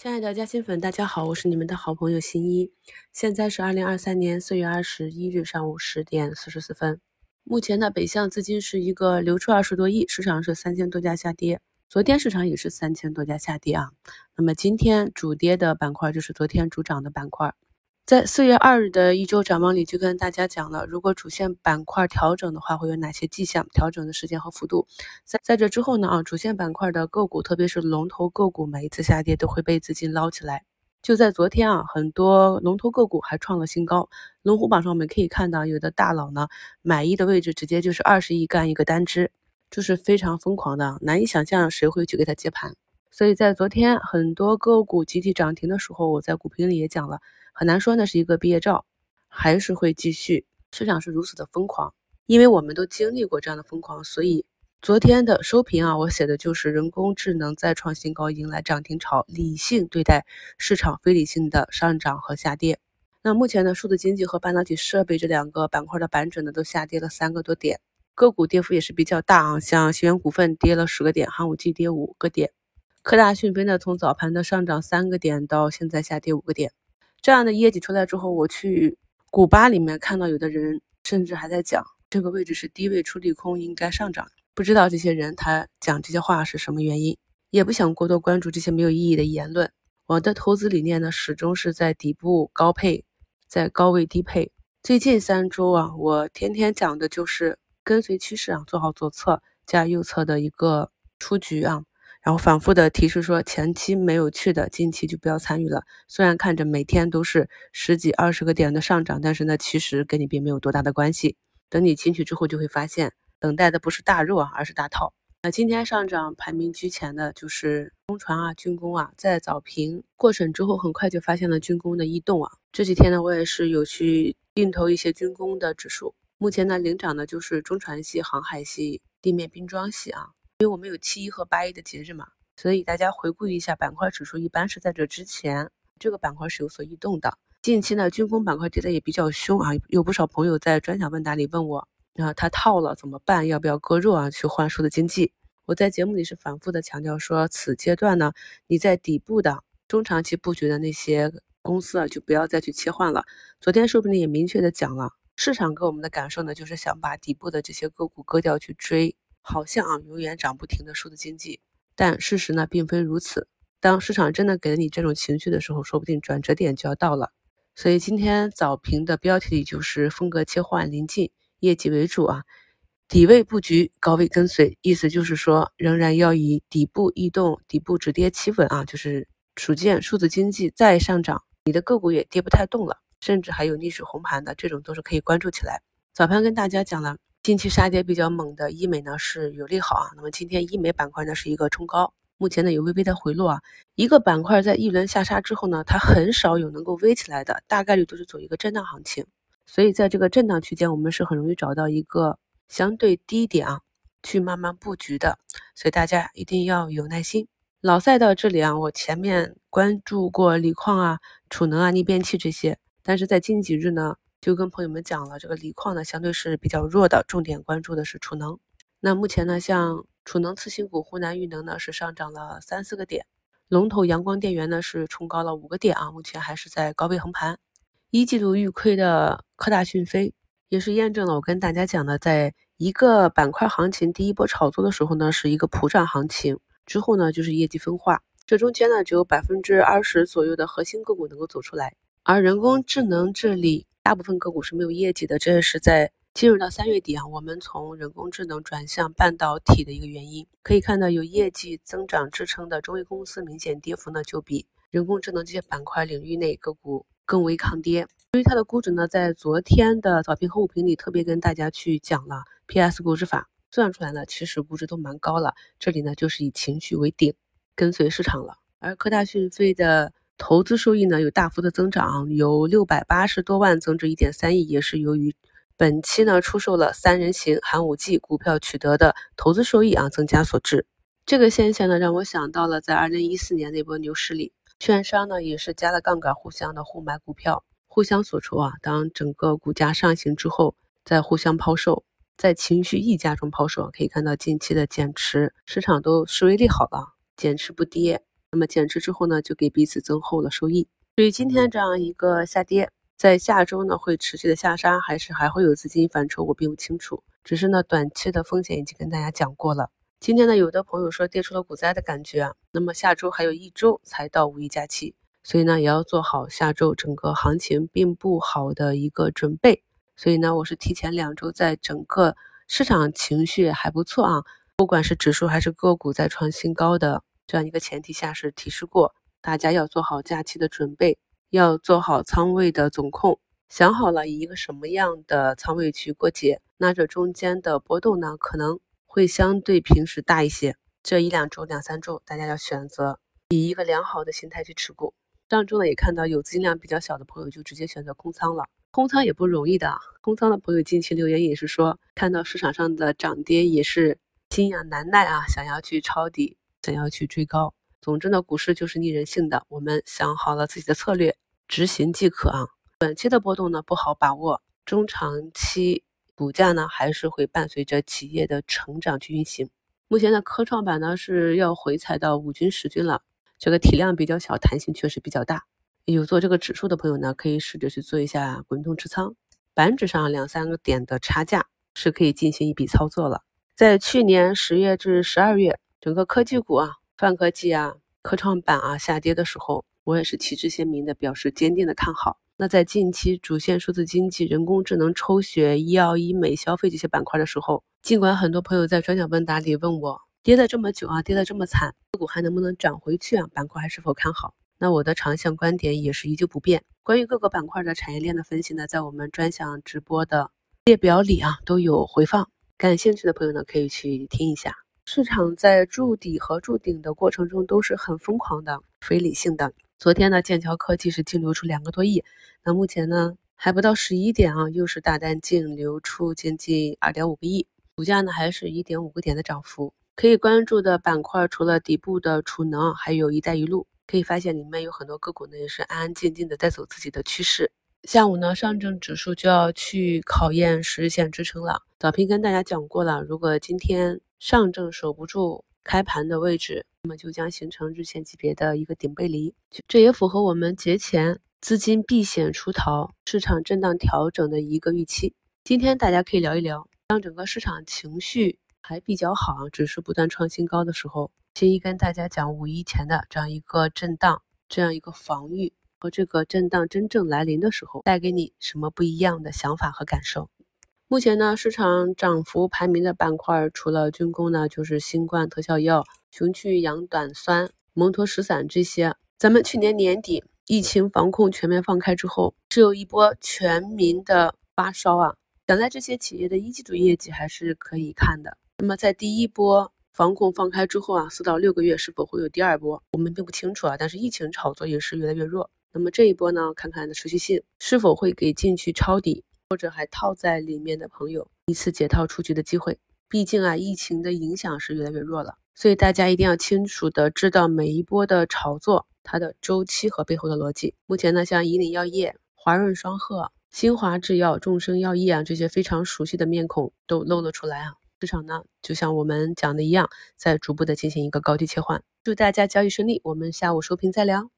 亲爱的嘉兴粉，大家好，我是你们的好朋友新一。现在是二零二三年四月二十一日上午十点四十四分。目前的北向资金是一个流出二十多亿，市场是三千多家下跌。昨天市场也是三千多家下跌啊。那么今天主跌的板块就是昨天主涨的板块。在四月二日的一周展望里，就跟大家讲了，如果主线板块调整的话，会有哪些迹象？调整的时间和幅度。在在这之后呢，啊，主线板块的个股，特别是龙头个股，每一次下跌都会被资金捞起来。就在昨天啊，很多龙头个股还创了新高。龙虎榜上我们可以看到，有的大佬呢，买一的位置直接就是二十亿干一个单只，就是非常疯狂的，难以想象谁会去给他接盘。所以在昨天很多个股集体涨停的时候，我在股评里也讲了。很难说那是一个毕业照，还是会继续。市场是如此的疯狂，因为我们都经历过这样的疯狂，所以昨天的收评啊，我写的就是人工智能再创新高，迎来涨停潮，理性对待市场非理性的上涨和下跌。那目前呢，数字经济和半导体设备这两个板块的板指呢，都下跌了三个多点，个股跌幅也是比较大啊，像鑫源股份跌了十个点，寒武纪跌五个点，科大讯飞呢，从早盘的上涨三个点到现在下跌五个点。这样的业绩出来之后，我去古巴里面看到有的人甚至还在讲这个位置是低位出利空，应该上涨。不知道这些人他讲这些话是什么原因，也不想过多关注这些没有意义的言论。我的投资理念呢，始终是在底部高配，在高位低配。最近三周啊，我天天讲的就是跟随趋势啊，做好左侧加右侧的一个出局啊。然后反复的提示说，前期没有去的，近期就不要参与了。虽然看着每天都是十几、二十个点的上涨，但是呢，其实跟你并没有多大的关系。等你进去之后，就会发现，等待的不是大肉啊，而是大套。那今天上涨排名居前的就是中船啊、军工啊，在早评过审之后，很快就发现了军工的异动啊。这几天呢，我也是有去定投一些军工的指数。目前呢，领涨的就是中船系、航海系、地面兵装系啊。因为我们有七一和八一的节日嘛，所以大家回顾一下板块指数，一般是在这之前，这个板块是有所异动的。近期呢，军工板块跌的也比较凶啊，有不少朋友在专享问答里问我，啊，他套了怎么办？要不要割肉啊？去换数字经济？我在节目里是反复的强调说，此阶段呢，你在底部的中长期布局的那些公司啊，就不要再去切换了。昨天说不定也明确的讲了，市场给我们的感受呢，就是想把底部的这些个股割掉去追。好像啊，永远涨不停的数字经济，但事实呢并非如此。当市场真的给了你这种情绪的时候，说不定转折点就要到了。所以今天早评的标题里就是风格切换临近，业绩为主啊，底位布局，高位跟随，意思就是说仍然要以底部异动、底部止跌企稳啊，就是逐渐数字经济再上涨，你的个股也跌不太动了，甚至还有逆势红盘的这种都是可以关注起来。早盘跟大家讲了。近期杀跌比较猛的医美呢是有利好啊，那么今天医美板块呢是一个冲高，目前呢有微微的回落啊。一个板块在一轮下杀之后呢，它很少有能够微起来的，大概率都是走一个震荡行情。所以在这个震荡区间，我们是很容易找到一个相对低点啊，去慢慢布局的。所以大家一定要有耐心。老赛道这里啊，我前面关注过锂矿啊、储能啊、逆变器这些，但是在近几日呢。就跟朋友们讲了，这个锂矿呢相对是比较弱的，重点关注的是储能。那目前呢，像储能次新股湖南裕能呢是上涨了三四个点，龙头阳光电源呢是冲高了五个点啊，目前还是在高位横盘。一季度预亏的科大讯飞也是验证了我跟大家讲的，在一个板块行情第一波炒作的时候呢，是一个普涨行情，之后呢就是业绩分化，这中间呢只有百分之二十左右的核心个股能够走出来，而人工智能这里。大部分个股是没有业绩的，这也是在进入到三月底啊，我们从人工智能转向半导体的一个原因。可以看到，有业绩增长支撑的中微公司，明显跌幅呢就比人工智能这些板块领域内个股更为抗跌。对于它的估值呢，在昨天的早评和午评里特别跟大家去讲了 P/S 估值法，算出来了，其实估值都蛮高了。这里呢就是以情绪为顶，跟随市场了。而科大讯飞的。投资收益呢有大幅的增长，由六百八十多万增至一点三亿，也是由于本期呢出售了三人行、寒武纪股票取得的投资收益啊增加所致。这个现象呢让我想到了在二零一四年那波牛市里，券商呢也是加了杠杆，互相的互买股票，互相所筹啊。当整个股价上行之后，再互相抛售，在情绪溢价中抛售，可以看到近期的减持市场都视为利好了，减持不跌。那么减持之后呢，就给彼此增厚了收益。对于今天这样一个下跌，在下周呢会持续的下杀，还是还会有资金反抽，我并不清楚。只是呢，短期的风险已经跟大家讲过了。今天呢，有的朋友说跌出了股灾的感觉啊，那么下周还有一周才到五一假期，所以呢，也要做好下周整个行情并不好的一个准备。所以呢，我是提前两周，在整个市场情绪还不错啊，不管是指数还是个股在创新高的这样一个前提下，是提示过大家要做好假期的准备，要做好仓位的总控，想好了以一个什么样的仓位去过节，那这中间的波动呢，可能。会相对平时大一些，这一两周、两三周，大家要选择以一个良好的心态去持股。上周呢，也看到有资金量比较小的朋友就直接选择空仓了，空仓也不容易的。空仓的朋友近期留言也是说，看到市场上的涨跌也是心痒难耐啊，想要去抄底，想要去追高。总之呢，股市就是逆人性的，我们想好了自己的策略，执行即可啊。短期的波动呢不好把握，中长期。股价呢还是会伴随着企业的成长去运行。目前的科创板呢是要回踩到五均十均了，这个体量比较小，弹性确实比较大。有做这个指数的朋友呢，可以试着去做一下滚动持仓，板指上两三个点的差价是可以进行一笔操作了。在去年十月至十二月，整个科技股啊、泛科技啊、科创板啊下跌的时候，我也是旗帜鲜明的表示坚定的看好。那在近期主线数字经济、人工智能、抽血、医药、医美、消费这些板块的时候，尽管很多朋友在专享问答里问我，跌了这么久啊，跌得这么惨，个股还能不能涨回去啊？板块还是否看好？那我的长线观点也是依旧不变。关于各个板块的产业链的分析呢，在我们专享直播的列表里啊都有回放，感兴趣的朋友呢可以去听一下。市场在筑底和筑顶的过程中都是很疯狂的、非理性的。昨天呢，剑桥科技是净流出两个多亿，那目前呢还不到十一点啊，又是大单净流出接近二点五个亿，股价呢还是一点五个点的涨幅。可以关注的板块除了底部的储能，还有一带一路。可以发现里面有很多个股呢也是安安静静的在走自己的趋势。下午呢，上证指数就要去考验十日线支撑了。早评跟大家讲过了，如果今天上证守不住开盘的位置。那么就将形成日线级别的一个顶背离，这也符合我们节前资金避险出逃、市场震荡调整的一个预期。今天大家可以聊一聊，当整个市场情绪还比较好，指数不断创新高的时候，新一跟大家讲五一前的这样一个震荡、这样一个防御和这个震荡真正来临的时候，带给你什么不一样的想法和感受？目前呢，市场涨幅排名的板块，除了军工呢，就是新冠特效药、雄去氧短酸、蒙脱石散这些。咱们去年年底疫情防控全面放开之后，是有一波全民的发烧啊。想在这些企业的一季度业绩还是可以看的。那么在第一波防控放开之后啊，四到六个月是否会有第二波，我们并不清楚啊。但是疫情炒作也是越来越弱。那么这一波呢，看看的持续性是否会给进去抄底。或者还套在里面的朋友，一次解套出局的机会。毕竟啊，疫情的影响是越来越弱了，所以大家一定要清楚的知道每一波的炒作它的周期和背后的逻辑。目前呢，像以岭药业、华润双鹤、新华制药、众生药业啊这些非常熟悉的面孔都露了出来啊。市场呢，就像我们讲的一样，在逐步的进行一个高低切换。祝大家交易顺利，我们下午收评再聊。